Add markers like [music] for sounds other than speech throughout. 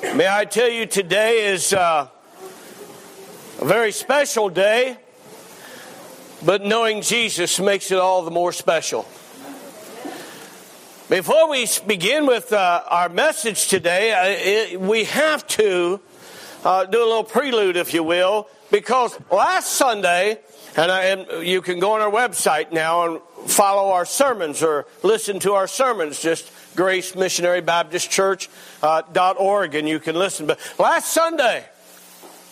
May I tell you, today is uh, a very special day, but knowing Jesus makes it all the more special. Before we begin with uh, our message today, uh, it, we have to uh, do a little prelude, if you will, because last Sunday, and, I, and you can go on our website now and follow our sermons or listen to our sermons. Just Grace Missionary Baptist Church uh, org, and you can listen. But last Sunday,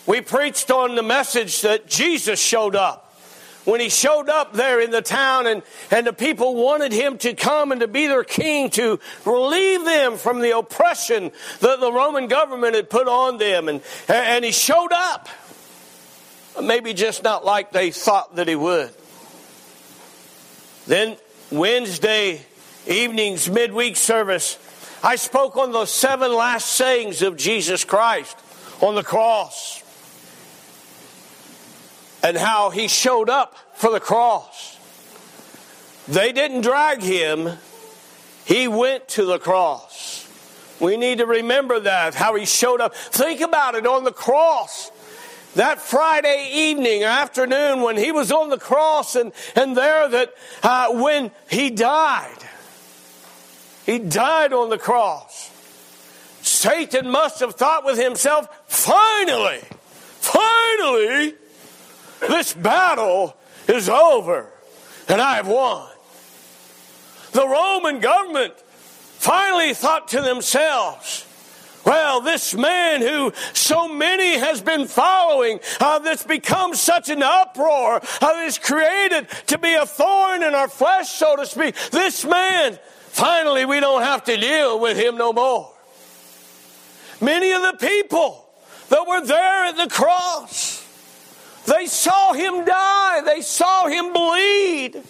we preached on the message that Jesus showed up. When he showed up there in the town, and, and the people wanted him to come and to be their king, to relieve them from the oppression that the Roman government had put on them. And, and he showed up. Maybe just not like they thought that he would. Then Wednesday evening's midweek service, I spoke on the seven last sayings of Jesus Christ on the cross and how he showed up for the cross. They didn't drag him, he went to the cross. We need to remember that, how he showed up. Think about it on the cross that Friday evening afternoon when he was on the cross and, and there that uh, when he died, he died on the cross. Satan must have thought with himself, finally, finally, this battle is over and I have won. The Roman government finally thought to themselves, well, this man who so many has been following, uh, that's become such an uproar, uh, is created to be a thorn in our flesh, so to speak. This man, finally, we don't have to deal with him no more. Many of the people that were there at the cross, they saw him die, they saw him bleed.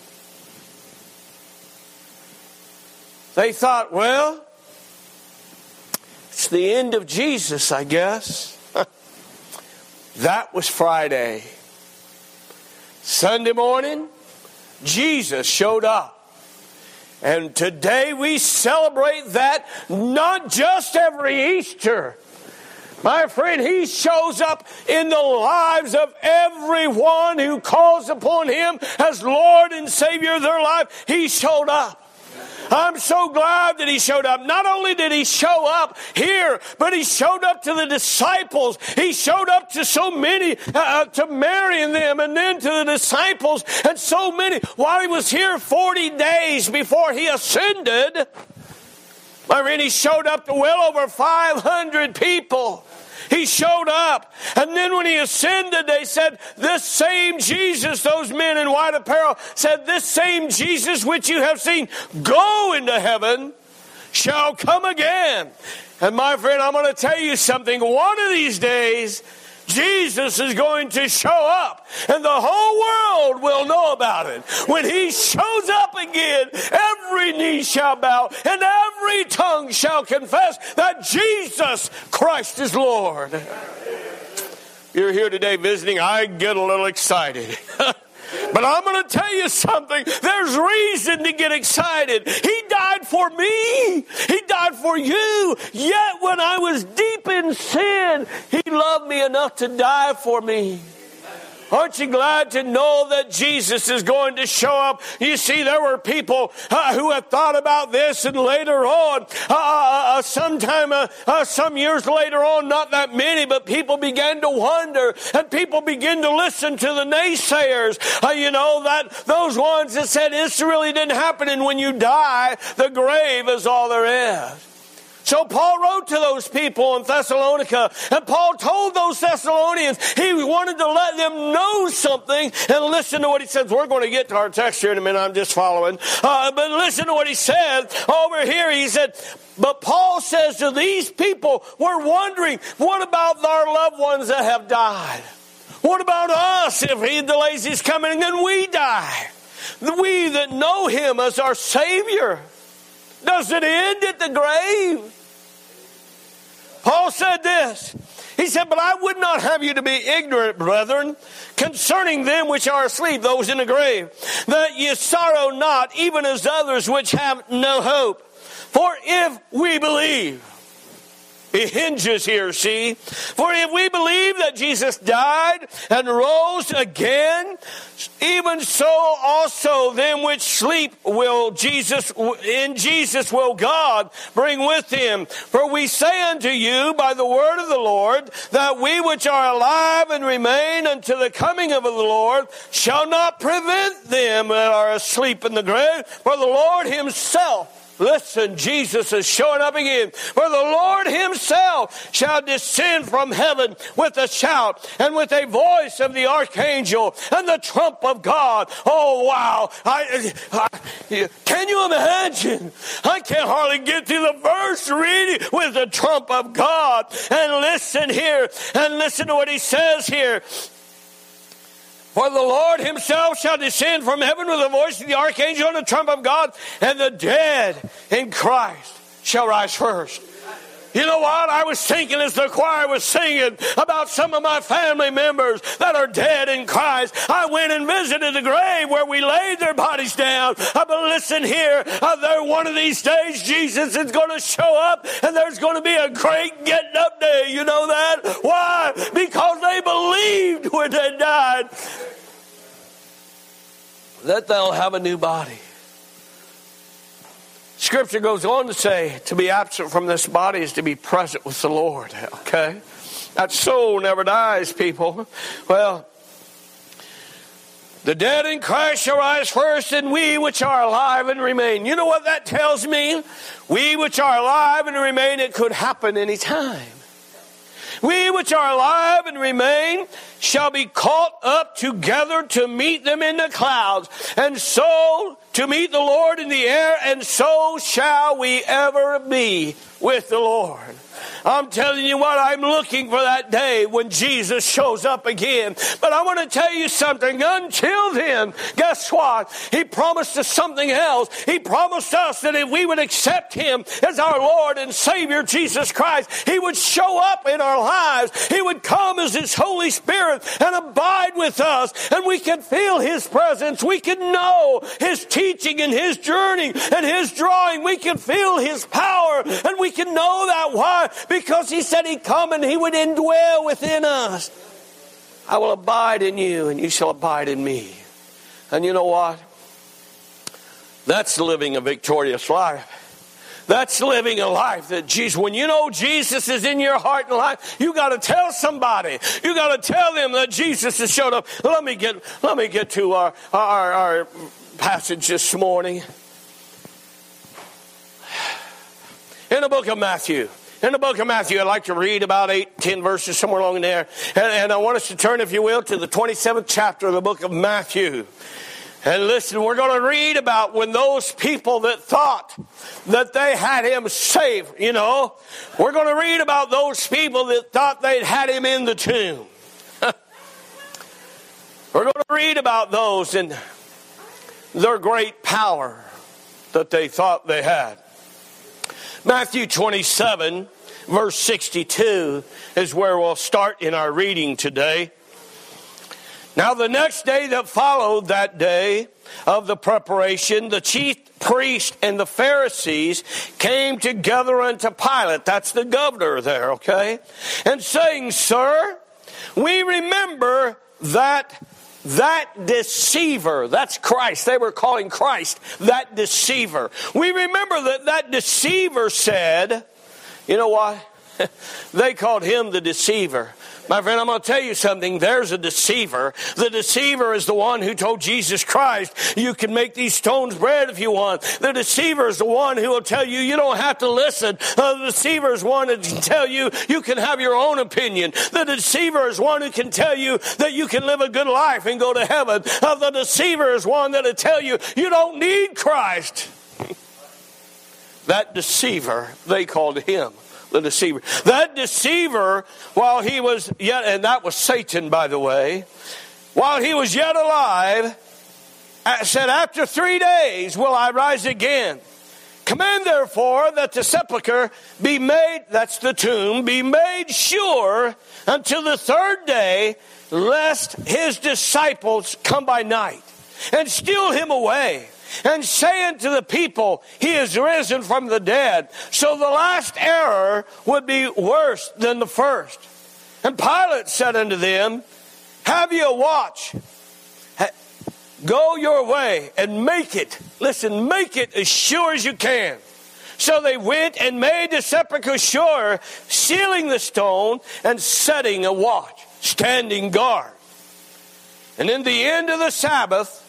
They thought, well, it's the end of Jesus, I guess. [laughs] that was Friday. Sunday morning, Jesus showed up. And today we celebrate that not just every Easter. My friend, He shows up in the lives of everyone who calls upon Him as Lord and Savior of their life. He showed up. I'm so glad that he showed up. Not only did he show up here, but he showed up to the disciples. He showed up to so many, uh, uh to Mary and them, and then to the disciples, and so many. While he was here 40 days before he ascended, my friend, he showed up to well over 500 people. He showed up. And then when he ascended, they said, This same Jesus, those men in white apparel said, This same Jesus which you have seen go into heaven shall come again. And my friend, I'm going to tell you something. One of these days, Jesus is going to show up and the whole world will know about it. When he shows up again, every knee shall bow and every tongue shall confess that Jesus Christ is Lord. You're here today visiting, I get a little excited. [laughs] But I'm going to tell you something. There's reason to get excited. He died for me. He died for you. Yet when I was deep in sin, He loved me enough to die for me. Aren't you glad to know that Jesus is going to show up? You see, there were people uh, who had thought about this, and later on, uh, uh, uh sometime, uh, uh, some years later on, not that many, but people began to wonder, and people began to listen to the naysayers. you know that those ones that said this really didn't happen, and when you die, the grave is all there is. So Paul wrote to those people in Thessalonica, and Paul told those Thessalonians he wanted to let them know something. And listen to what he says. We're going to get to our text here in a minute. I'm just following. Uh, but listen to what he said over here. He said, but Paul says to these people, we're wondering, what about our loved ones that have died? What about us if he delays his coming and we die? We that know him as our Savior. Does it end at the grave? Paul said this. He said, But I would not have you to be ignorant, brethren, concerning them which are asleep, those in the grave, that ye sorrow not, even as others which have no hope. For if we believe, hinges here, see? For if we believe that Jesus died and rose again, even so also them which sleep will Jesus, in Jesus will God bring with him. For we say unto you by the word of the Lord that we which are alive and remain unto the coming of the Lord shall not prevent them that are asleep in the grave. For the Lord himself Listen, Jesus is showing up again. For the Lord himself shall descend from heaven with a shout and with a voice of the archangel and the trump of God. Oh, wow. I, I, can you imagine? I can't hardly get through the verse reading with the trump of God. And listen here and listen to what he says here. For the Lord himself shall descend from heaven with the voice of the archangel and the trump of God, and the dead in Christ shall rise first. You know what? I was thinking as the choir was singing about some of my family members that are dead in Christ. I went and visited the grave where we laid their bodies down. Uh, but listen here, uh, there one of these days Jesus is going to show up and there's going to be a great getting up day. You know that? Why? Because they believed when they died that they'll have a new body. Scripture goes on to say to be absent from this body is to be present with the Lord. Okay? That soul never dies, people. Well, the dead in Christ shall rise first, and we which are alive and remain. You know what that tells me? We which are alive and remain, it could happen any time. We which are alive and remain shall be caught up together to meet them in the clouds, and so to meet the Lord in the air, and so shall we ever be with the Lord. I'm telling you what, I'm looking for that day when Jesus shows up again. But I want to tell you something. Until then, guess what? He promised us something else. He promised us that if we would accept Him as our Lord and Savior, Jesus Christ, He would show up in our lives. He would come as His Holy Spirit and abide with us. And we can feel His presence. We can know His teaching and His journey and His drawing. We can feel His power and we can know that. Why? Because he said he'd come and he would indwell within us. I will abide in you and you shall abide in me. And you know what? That's living a victorious life. That's living a life that Jesus, when you know Jesus is in your heart and life, you got to tell somebody. You got to tell them that Jesus has showed up. Let me get, let me get to our, our, our passage this morning. In the book of Matthew. In the book of Matthew, I'd like to read about eight, ten verses somewhere along there. And, and, I want us to turn, if you will, to the 27th chapter of the book of Matthew. And listen, we're going to read about when those people that thought that they had him safe, you know, we're going to read about those people that thought they'd had him in the tomb. [laughs] we're going to read about those and their great power that they thought they had. Matthew 27, verse 62 is where we'll start in our reading today. Now, the next day that followed that day of the preparation, the chief priest and the Pharisees came together unto Pilate. That's the governor there, okay? And saying, Sir, we remember that that deceiver, that's Christ. They were calling Christ that deceiver. We remember that that deceiver said, you know what? [laughs] they called him the deceiver. My friend, I'm going to tell you something. There's a deceiver. The deceiver is the one who told Jesus Christ, you can make these stones bread if you want. The deceiver is the one who will tell you you don't have to listen. Uh, the deceiver is one who can tell you you can have your own opinion. The deceiver is one who can tell you that you can live a good life and go to heaven. Uh, the deceiver is one that will tell you you don't need Christ. [laughs] that deceiver, they called him the deceiver. That deceiver, while he was yet, and that was Satan, by the way, while he was yet alive, said, After three days will I rise again. Command therefore that the sepulchre be made, that's the tomb, be made sure until the third day, lest his disciples come by night and steal him away and saying to the people, He is risen from the dead. So the last error would be worse than the first. And Pilate said unto them, Have you a watch? Go your way and make it, listen, make it as sure as you can. So they went and made the sepulchre sure, sealing the stone and setting a watch, standing guard. And in the end of the Sabbath,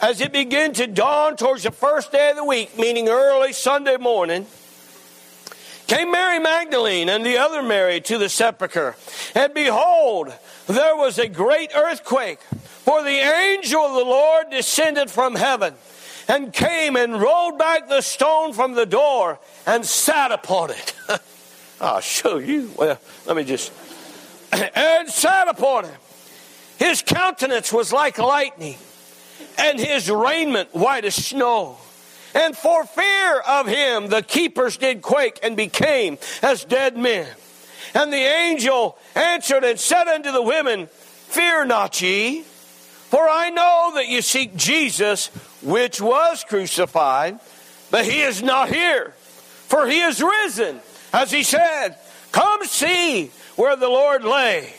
as it began to dawn towards the first day of the week, meaning early Sunday morning, came Mary Magdalene and the other Mary to the sepulchre. And behold, there was a great earthquake, for the angel of the Lord descended from heaven and came and rolled back the stone from the door and sat upon it. [laughs] I'll show you. Well, let me just. [clears throat] and sat upon it. His countenance was like lightning, and his raiment white as snow. And for fear of him, the keepers did quake and became as dead men. And the angel answered and said unto the women, Fear not ye, for I know that you seek Jesus, which was crucified, but he is not here, for he is risen, as he said. Come see where the Lord lay.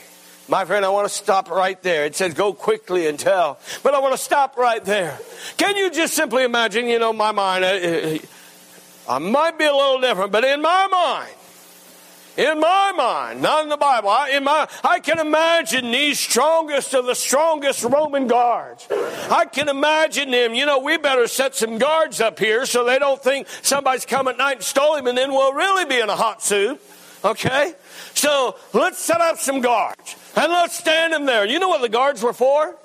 My friend, I want to stop right there. It says go quickly and tell, but I want to stop right there. Can you just simply imagine, you know, my mind, uh, uh, I might be a little different, but in my mind, in my mind, not in the Bible, I, in my, I can imagine these strongest of the strongest Roman guards. I can imagine them, you know, we better set some guards up here so they don't think somebody's come at night and stole him and then we'll really be in a hot soup. Okay? So let's set up some guards. And let's stand them there. You know what the guards were for?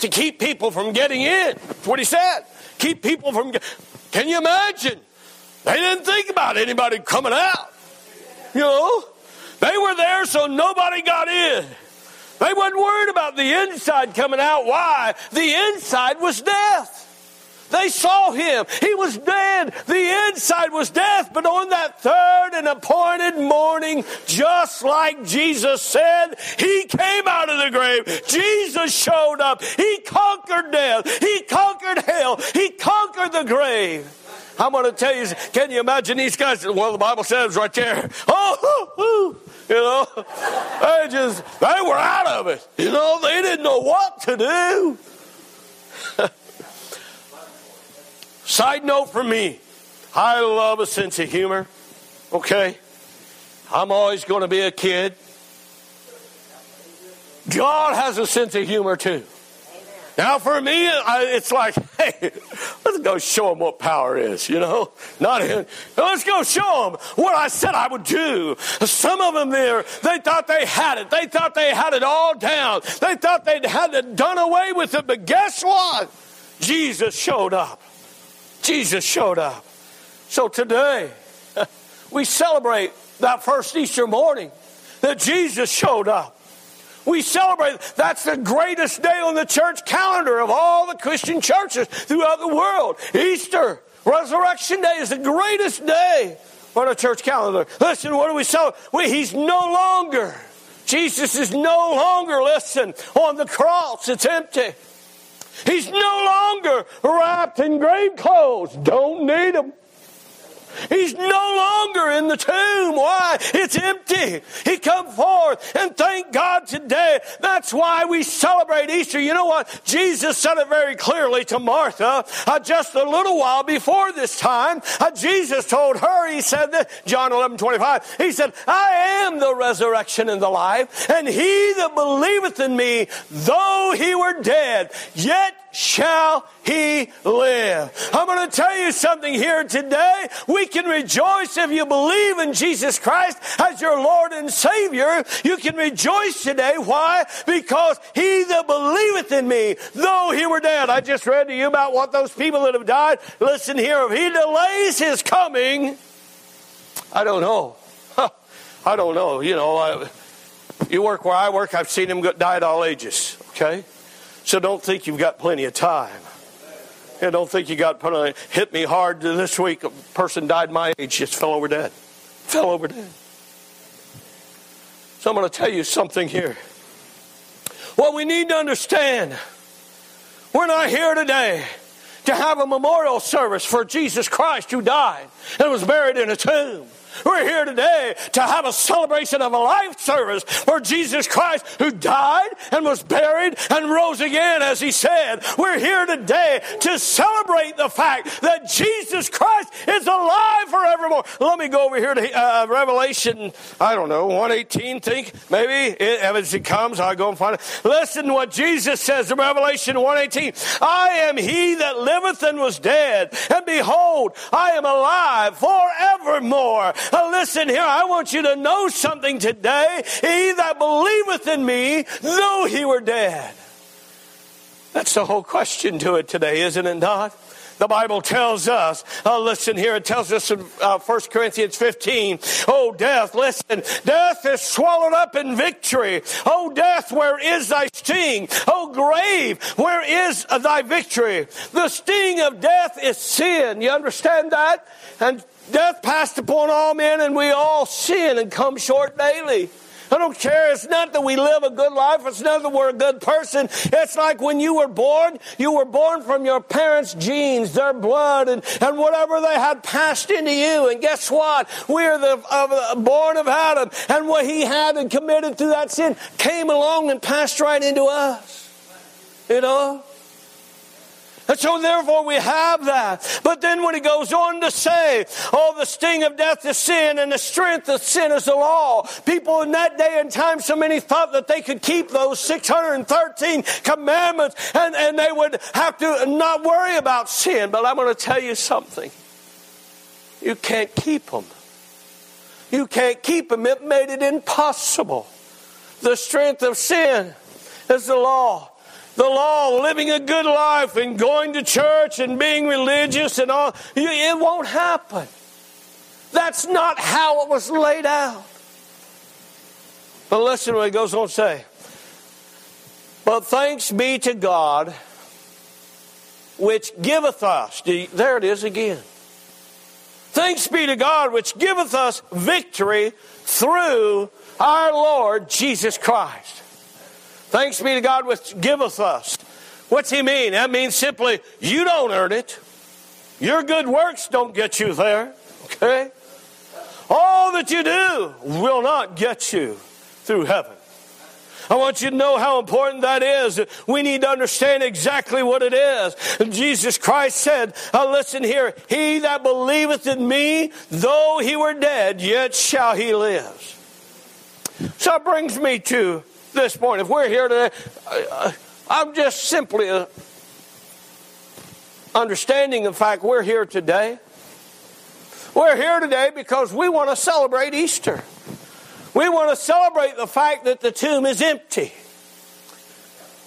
To keep people from getting in. That's what he said. Keep people from. Can you imagine? They didn't think about anybody coming out. You know, they were there so nobody got in. They wasn't worried about the inside coming out. Why? The inside was death. They saw him. He was dead. The inside was death. But on that third and appointed morning, just like Jesus said, he came out of the grave. Jesus showed up. He conquered death. He conquered hell. He conquered the grave. I'm going to tell you, can you imagine these guys? Well, the Bible says right there, [laughs] oh, you know, they just, they were out of it. You know, they didn't know what to do. Side note for me I love a sense of humor. Okay? I'm always going to be a kid. God has a sense of humor too. Now, for me, it's like, [laughs] hey, let's go show them what power is, you know? Not in, let's go show them what I said I would do. Some of them there, they thought they had it. They thought they had it all down. They thought they'd had it done away with it, but guess what? Jesus showed up. Jesus showed up. So today, [laughs] we celebrate that first Easter morning that Jesus showed up. We celebrate, that's the greatest day on the church calendar of all the Christian churches throughout the world. Easter, Resurrection Day is the greatest day on a church calendar. Listen, what do we celebrate? He's no longer, Jesus is no longer, listen, on the cross. It's empty. He's no longer wrapped in grave clothes. Don't need them. He's no longer in the tomb. Why? It's empty. He come forth and thank God today. That's why we celebrate Easter. You know what? Jesus said it very clearly to Martha uh, just a little while before this time. Uh, Jesus told her, he said that, John 11, 25, he said, I am the resurrection and the life, and he that believeth in me, though he were dead, yet shall he live. I'm going to tell you something here today. We can rejoice if you believe in Jesus Christ as your Lord and Savior. You can rejoice today. Why? Because he that believeth in me, though he were dead. I just read to you about what those people that have died. Listen here. If he delays his coming, I don't know. [laughs] I don't know. You know, I, you work where I work, I've seen them die at all ages. Okay? So don't think you've got plenty of time. And don't think you got on. Hit me hard this week. A person died my age, just fell over dead. Fell over dead. So I'm going to tell you something here. What we need to understand we're not here today to have a memorial service for Jesus Christ who died and was buried in a tomb. We're here today to have a celebration of a life service for Jesus Christ who died and was buried and rose again, as he said. We're here today to celebrate the fact that Jesus Christ is alive forevermore. Let me go over here to uh, Revelation, I don't know, 118, think, maybe. It, as it comes, I'll go and find it. Listen to what Jesus says in Revelation 118. I am he that liveth and was dead, and behold, I am alive forevermore. Now listen here, I want you to know something today. He that believeth in me, though he were dead. That's the whole question to it today, isn't it not? The Bible tells us, uh, listen here, it tells us in uh, 1 Corinthians 15, oh, death, listen, death is swallowed up in victory. Oh, death, where is thy sting? Oh, grave, where is thy victory? The sting of death is sin. You understand that? And Death passed upon all men, and we all sin and come short daily. I don't care. It's not that we live a good life. It's not that we're a good person. It's like when you were born, you were born from your parents' genes, their blood, and, and whatever they had passed into you. And guess what? We're the uh, born of Adam. And what he had and committed through that sin came along and passed right into us. You know? And so therefore we have that. But then when he goes on to say, oh, the sting of death is sin and the strength of sin is the law. People in that day and time, so many thought that they could keep those 613 commandments and, and they would have to not worry about sin. But I'm going to tell you something. You can't keep them. You can't keep them. It made it impossible. The strength of sin is the law the law, living a good life and going to church and being religious and all, it won't happen. That's not how it was laid out. But listen what he goes on to say. But thanks be to God which giveth us. There it is again. Thanks be to God which giveth us victory through our Lord Jesus Christ. Thanks be to God which giveth us. What's he mean? That means simply, you don't earn it. Your good works don't get you there. Okay? All that you do will not get you through heaven. I want you to know how important that is. We need to understand exactly what it is. Jesus Christ said, listen here, he that believeth in me, though he were dead, yet shall he live. So it brings me to this morning. If we're here today, I'm just simply uh, understanding the fact we're here today. We're here today because we want to celebrate Easter. We want to celebrate the fact that the tomb is empty.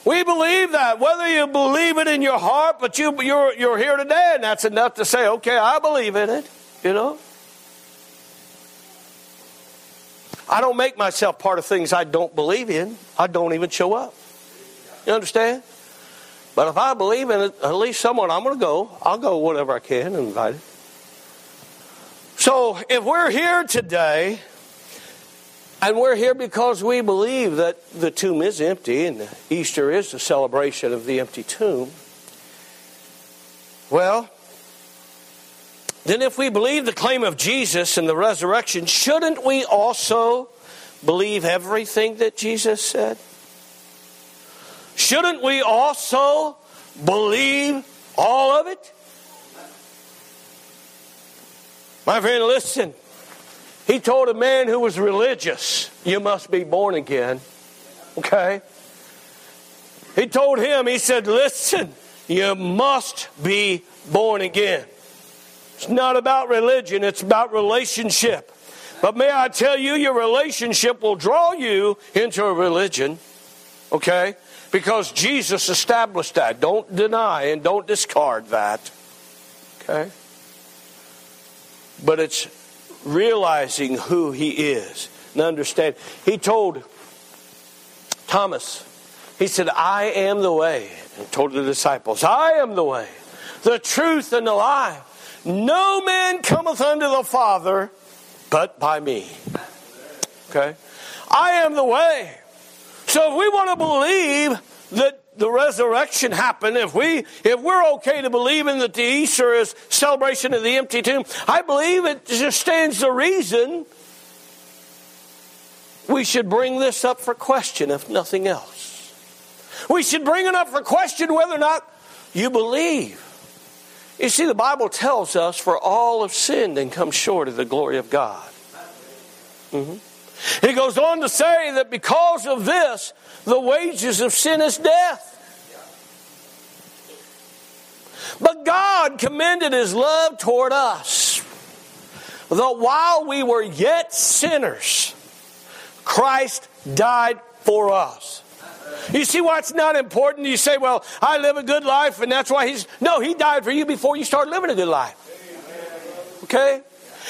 We believe that, whether you believe it in your heart, but you, you're, you're here today, and that's enough to say, okay, I believe in it, you know. I don't make myself part of things I don't believe in. I don't even show up. You understand? But if I believe in it, at least someone, I'm going to go. I'll go whatever I can and invite it. So if we're here today, and we're here because we believe that the tomb is empty and Easter is the celebration of the empty tomb, well, then if we believe the claim of Jesus and the resurrection, shouldn't we also believe everything that Jesus said? Shouldn't we also believe all of it? My friend, listen. He told a man who was religious, You must be born again. Okay? He told him, He said, Listen, you must be born again. It's not about religion, it's about relationship. But may I tell you, your relationship will draw you into a religion, okay? Because Jesus established that. Don't deny and don't discard that, okay? But it's realizing who He is and understand. He told Thomas, He said, I am the way. And told the disciples, I am the way, the truth, and the life. No man cometh unto the Father but by me. Okay? I am the way. So if we want to believe that the resurrection happened, if we if we're okay to believe in that the Easter is celebration of the empty tomb, I believe it just stands to reason we should bring this up for question, if nothing else. We should bring it up for question whether or not you believe. You see, the Bible tells us, for all have sinned and come short of the glory of God. Mm-hmm. He goes on to say that because of this, the wages of sin is death. But God commended his love toward us, that while we were yet sinners, Christ died for us. You see why it's not important? You say, well, I live a good life and that's why he's. No, he died for you before you started living a good life. Okay?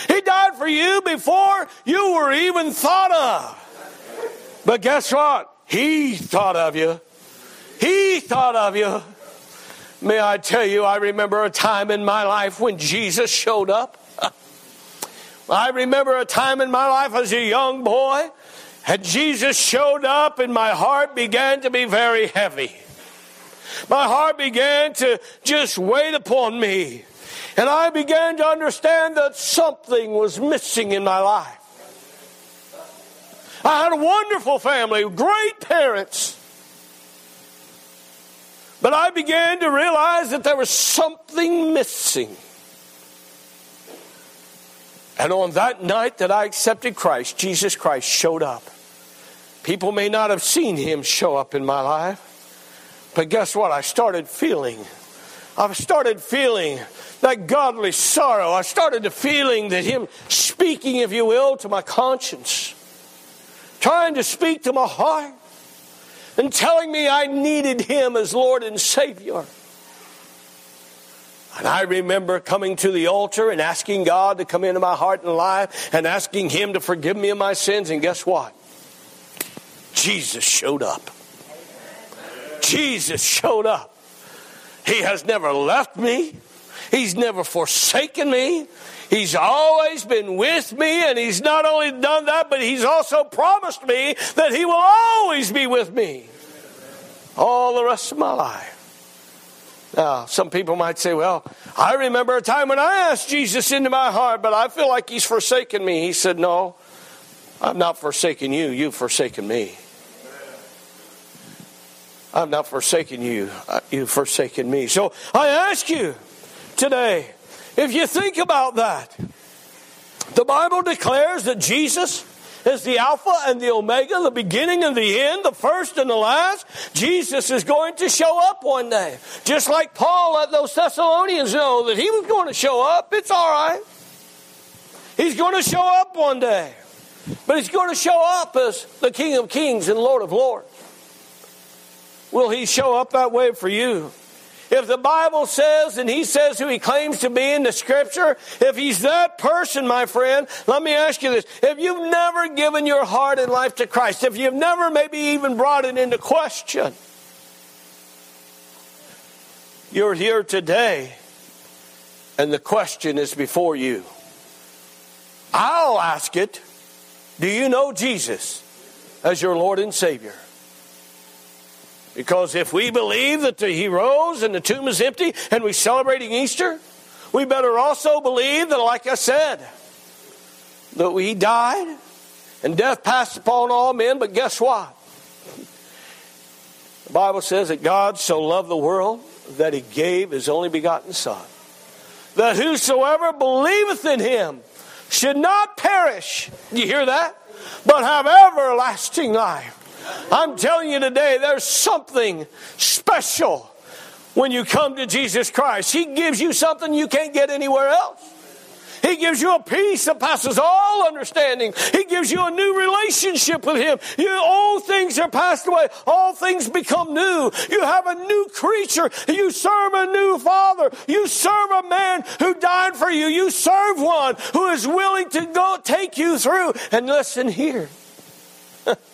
He died for you before you were even thought of. But guess what? He thought of you. He thought of you. May I tell you, I remember a time in my life when Jesus showed up. [laughs] I remember a time in my life as a young boy, and Jesus showed up, and my heart began to be very heavy. My heart began to just wait upon me. And I began to understand that something was missing in my life. I had a wonderful family, great parents. But I began to realize that there was something missing. And on that night that I accepted Christ, Jesus Christ showed up. People may not have seen him show up in my life, but guess what? I started feeling. I started feeling that godly sorrow. I started to feeling that him speaking, if you will, to my conscience, trying to speak to my heart, and telling me I needed him as Lord and Savior. And I remember coming to the altar and asking God to come into my heart and life and asking Him to forgive me of my sins. And guess what? Jesus showed up. Jesus showed up. He has never left me. He's never forsaken me. He's always been with me, and He's not only done that, but He's also promised me that He will always be with me all the rest of my life. Now, some people might say, well, I remember a time when I asked Jesus into my heart, but I feel like He's forsaken me. He said, No, I've not forsaken you, you've forsaken me. I've not forsaken you, uh, you've forsaken me. So I ask you today, if you think about that, the Bible declares that Jesus is the Alpha and the Omega, the beginning and the end, the first and the last. Jesus is going to show up one day. Just like Paul let those Thessalonians know that he was going to show up. It's all right. He's going to show up one day. But he's going to show up as the King of Kings and Lord of Lords. Will he show up that way for you? If the Bible says and he says who he claims to be in the scripture, if he's that person, my friend, let me ask you this. If you've never given your heart and life to Christ, if you've never maybe even brought it into question, you're here today and the question is before you. I'll ask it. Do you know Jesus as your Lord and Savior? Because if we believe that he rose and the tomb is empty and we're celebrating Easter, we better also believe that, like I said, that he died and death passed upon all men. But guess what? The Bible says that God so loved the world that he gave his only begotten Son, that whosoever believeth in him should not perish. You hear that? But have everlasting life. I'm telling you today, there's something special when you come to Jesus Christ. He gives you something you can't get anywhere else. He gives you a peace that passes all understanding. He gives you a new relationship with Him. You, old things are passed away. All things become new. You have a new creature. You serve a new Father. You serve a man who died for you. You serve one who is willing to go take you through. And listen here. [laughs]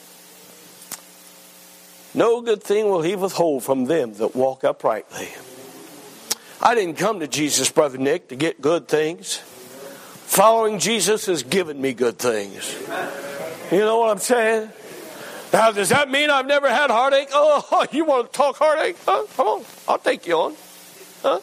No good thing will he withhold from them that walk uprightly. I didn't come to Jesus, Brother Nick, to get good things. Following Jesus has given me good things. You know what I'm saying? Now, does that mean I've never had heartache? Oh, [laughs] you want to talk heartache? Huh? Come on, I'll take you on. Huh?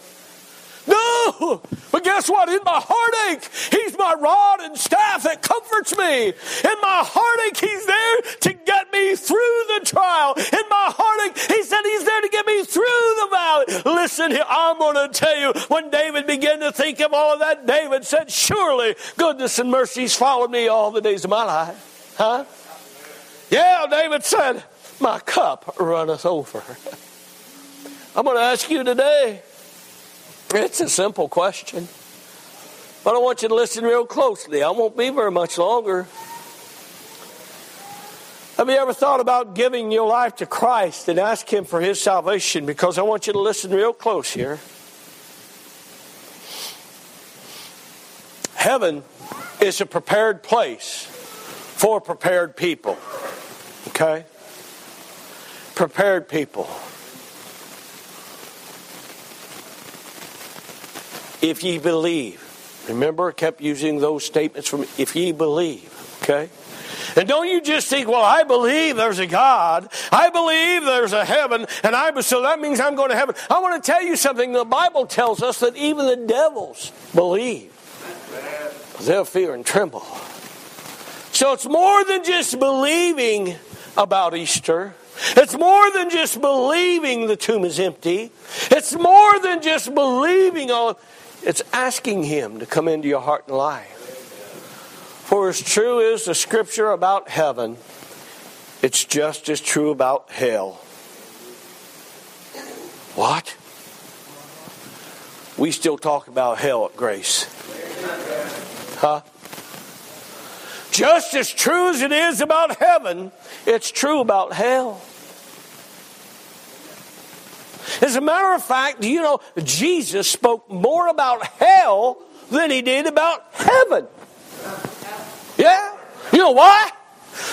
No! But guess what? In my heartache, He's my rod and staff that comforts me. In my heartache, He's there to get me through the trial. In my heartache, He said He's there to get me through the valley. Listen here, I'm going to tell you, when David began to think of all of that, David said, Surely goodness and mercies followed me all the days of my life. Huh? Yeah, David said, My cup runneth over. [laughs] I'm going to ask you today it's a simple question. But I want you to listen real closely. I won't be very much longer. Have you ever thought about giving your life to Christ and ask Him for His salvation? Because I want you to listen real close here. Heaven is a prepared place for prepared people. Okay? Prepared people. If ye believe. Remember, I kept using those statements from if ye believe. Okay? And don't you just think, well, I believe there's a God. I believe there's a heaven, and I so that means I'm going to heaven. I want to tell you something. The Bible tells us that even the devils believe. They'll fear and tremble. So it's more than just believing about Easter. It's more than just believing the tomb is empty. It's more than just believing all. It's asking Him to come into your heart and life. For as true is the scripture about heaven, it's just as true about hell. What? We still talk about hell at grace. Huh? Just as true as it is about heaven, it's true about hell. As a matter of fact, you know Jesus spoke more about hell than he did about heaven? Yeah? You know why?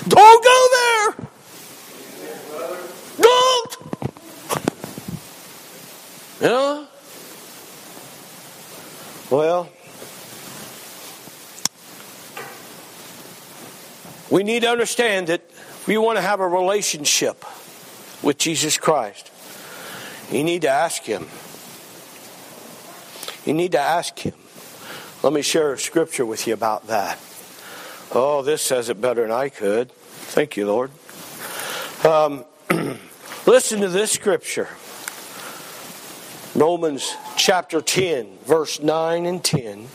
Don't go there! Don't! Know? Well, we need to understand that we want to have a relationship with Jesus Christ. You need to ask Him. You need to ask Him. Let me share a scripture with you about that. Oh, this says it better than I could. Thank you, Lord. Um, [clears throat] listen to this scripture Romans chapter 10, verse 9 and 10.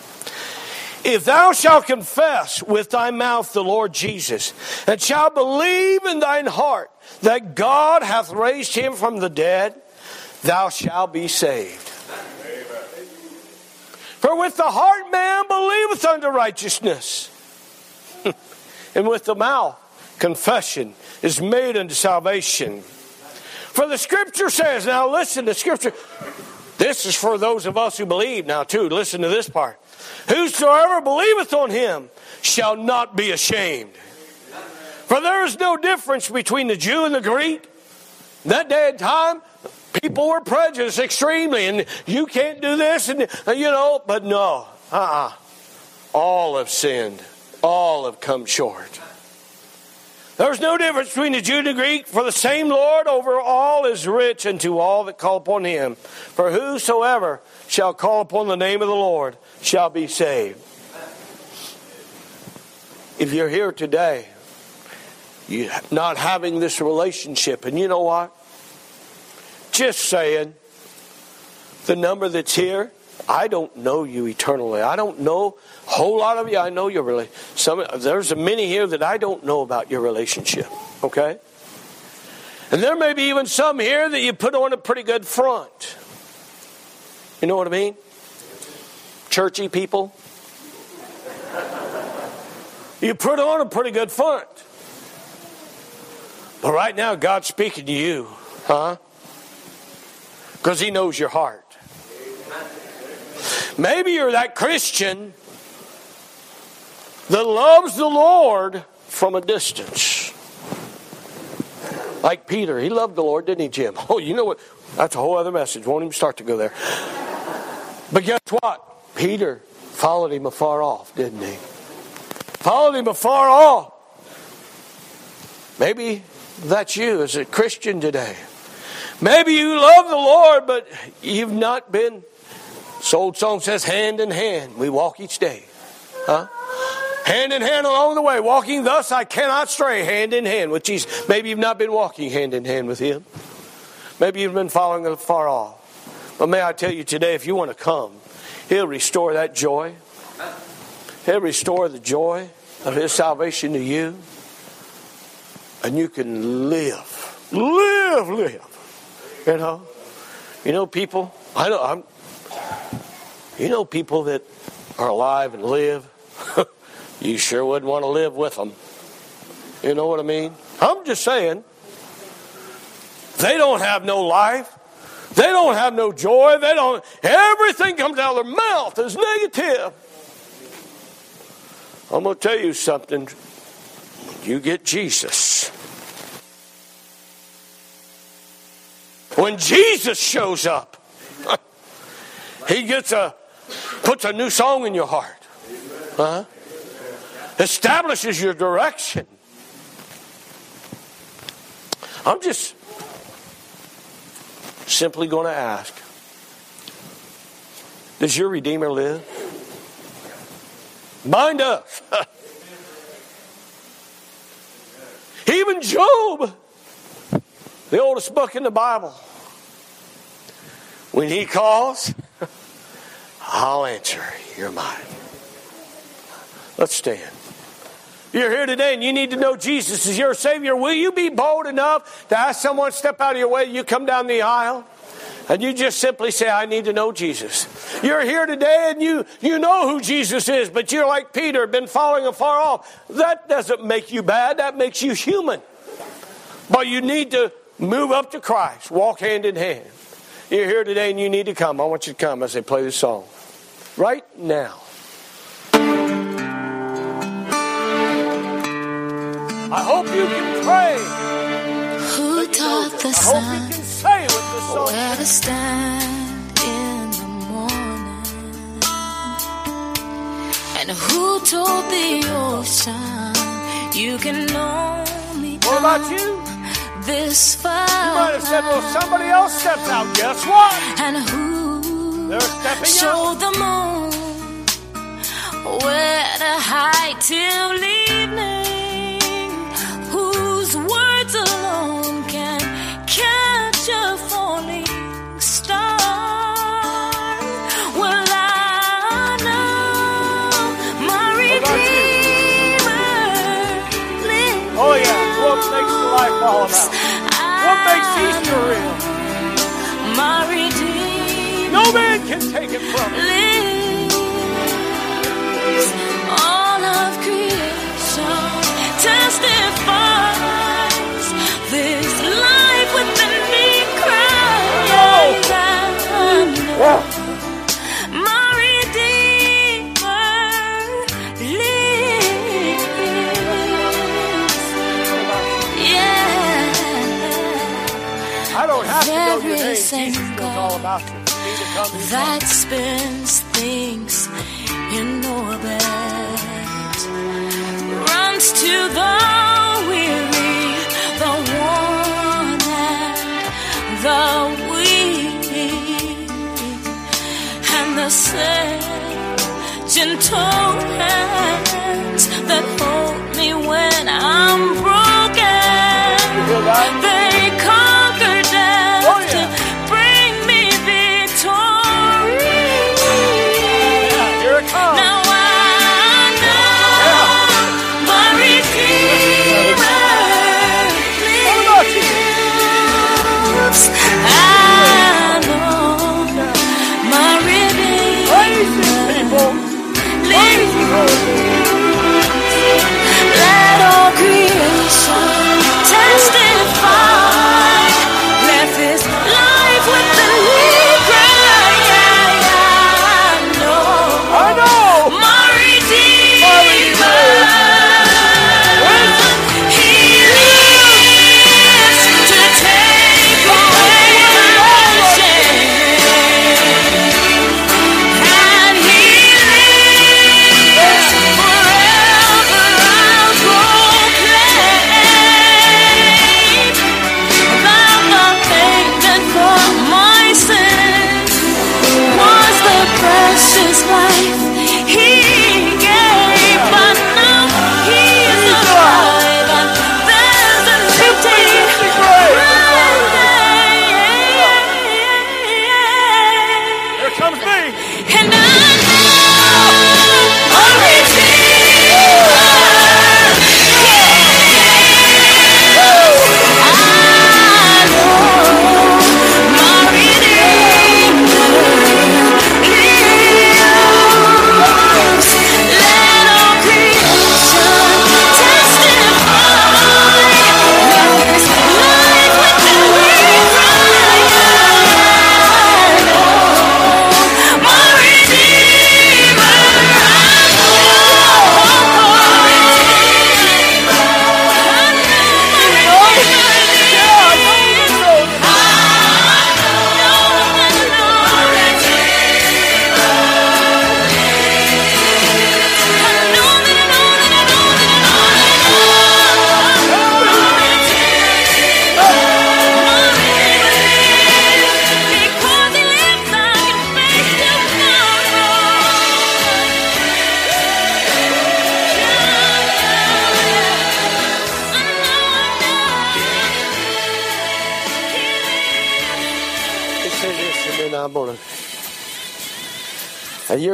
If thou shalt confess with thy mouth the Lord Jesus, and shalt believe in thine heart that God hath raised him from the dead, thou shalt be saved. For with the heart man believeth unto righteousness, [laughs] and with the mouth confession is made unto salvation. For the scripture says, now listen to scripture. This is for those of us who believe now, too. Listen to this part. Whosoever believeth on him shall not be ashamed. For there is no difference between the Jew and the Greek. That day and time, people were prejudiced extremely, and you can't do this, and you know, but no, uh uh-uh. uh All have sinned, all have come short. There's no difference between the Jew and the Greek, for the same Lord over all is rich unto all that call upon him. For whosoever shall call upon the name of the Lord shall be saved. If you're here today, you not having this relationship, and you know what? Just saying. The number that's here, I don't know you eternally. I don't know a whole lot of you. I know your really some. There's a many here that I don't know about your relationship. Okay, and there may be even some here that you put on a pretty good front. You know what I mean? Churchy people. You put on a pretty good front. But right now, God's speaking to you, huh? Because He knows your heart. Maybe you're that Christian that loves the Lord from a distance. Like Peter, he loved the Lord, didn't he, Jim? [laughs] Oh, you know what? That's a whole other message. Won't even start to go there. But guess what? Peter followed him afar off, didn't he? Followed him afar off. Maybe That's you as a Christian today. Maybe you love the Lord, but you've not been. Old song says, hand in hand, we walk each day. Huh? Hand in hand along the way, walking thus I cannot stray, hand in hand with Jesus. Maybe you've not been walking hand in hand with Him. Maybe you've been following far off. But may I tell you today, if you want to come, He'll restore that joy. He'll restore the joy of His salvation to you. And you can live, live, live. You know, you know people. I know. I'm. You know people that are alive and live. [laughs] you sure wouldn't want to live with them. You know what I mean? I'm just saying. They don't have no life. They don't have no joy. They don't. Everything comes out of their mouth is negative. I'm going to tell you something. You get Jesus. When Jesus shows up, [laughs] he gets a puts a new song in your heart. Huh? Establishes your direction. I'm just simply going to ask Does your Redeemer live? Mind us. [laughs] Even Job, the oldest book in the Bible, when he calls, I'll answer. You're mine. Let's stand. You're here today and you need to know Jesus is your Savior. Will you be bold enough to ask someone step out of your way? You come down the aisle and you just simply say, I need to know Jesus. You're here today and you, you know who Jesus is, but you're like Peter, been following afar off. That doesn't make you bad, that makes you human. But you need to move up to Christ, walk hand in hand. You're here today and you need to come. I want you to come as they play this song. Right now. I hope you can pray. Who taught the sun where to stand in the morning? And who told the ocean you can only What about you? This far? You might have said, well, somebody else steps out. Guess what? And who They're stepping showed out. the moon where to hide till evening? Whose words alone can catch a falling star? Well, I know my? Redeemer lives. Oh, yeah. What makes the life all about? Can take it from me. lives. All of creation testifies this life within me cries. Yeah. My Redeemer lives. Yeah. I don't have to know your name. Jesus knows all about you. That spins things in orbit, runs to the weary, the worn and the weak, and the sad, gentle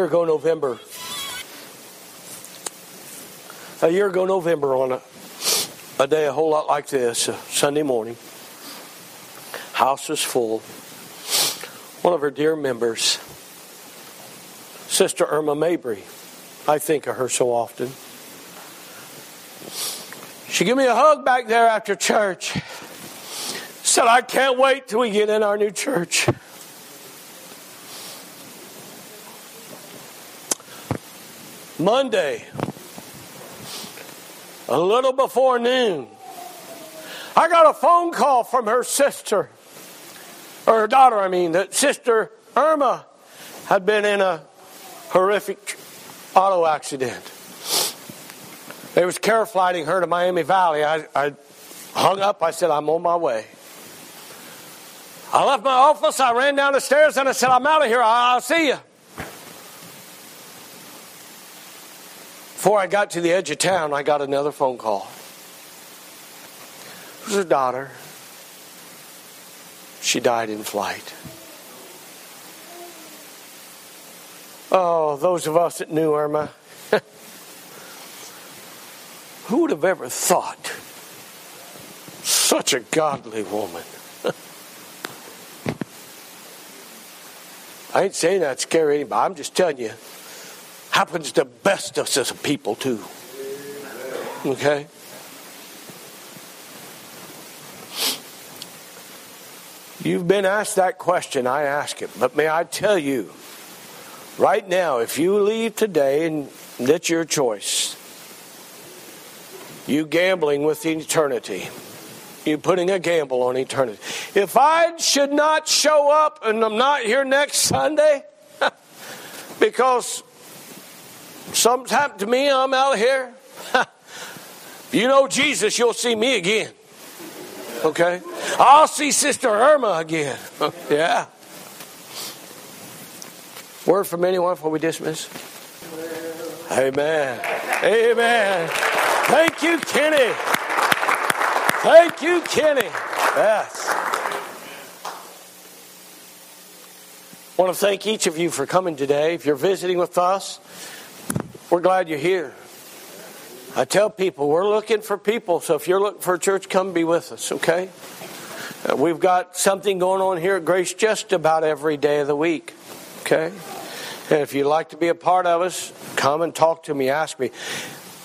ago, November. A year ago, November, on a, a day a whole lot like this, Sunday morning, house was full. One of her dear members, Sister Irma Mabry, I think of her so often. She gave me a hug back there after church. Said, I can't wait till we get in our new church. Monday, a little before noon, I got a phone call from her sister, or her daughter, I mean, that sister Irma had been in a horrific auto accident. They was care flighting her to Miami Valley. I, I hung up. I said, I'm on my way. I left my office. I ran down the stairs and I said, I'm out of here. I'll see you. Before I got to the edge of town, I got another phone call. It was her daughter. She died in flight. Oh, those of us that knew Irma, [laughs] who would have ever thought such a godly woman? [laughs] I ain't saying that scare anybody. I'm just telling you, happens to best us as a people too. Okay? You've been asked that question, I ask it. But may I tell you, right now, if you leave today and that's your choice, you gambling with eternity. You putting a gamble on eternity. If I should not show up and I'm not here next Sunday [laughs] because something's happened to me, I'm out of here. [laughs] you know Jesus, you'll see me again. Okay? I'll see Sister Irma again. [laughs] yeah. Word from anyone before we dismiss? Amen. Amen. Thank you, Kenny. Thank you, Kenny. Yes. I want to thank each of you for coming today. If you're visiting with us, we're glad you're here. I tell people we're looking for people, so if you're looking for a church, come be with us, okay? Uh, we've got something going on here at Grace just about every day of the week, okay? And if you'd like to be a part of us, come and talk to me, ask me.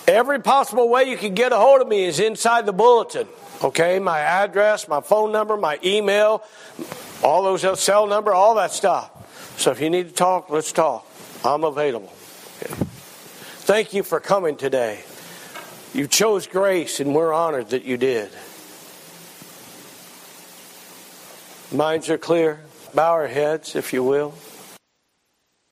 Every possible way you can get a hold of me is inside the bulletin, okay? My address, my phone number, my email, all those cell number, all that stuff. So if you need to talk, let's talk. I'm available. Okay. Thank you for coming today. You chose grace, and we're honored that you did. Minds are clear. Bow our heads, if you will.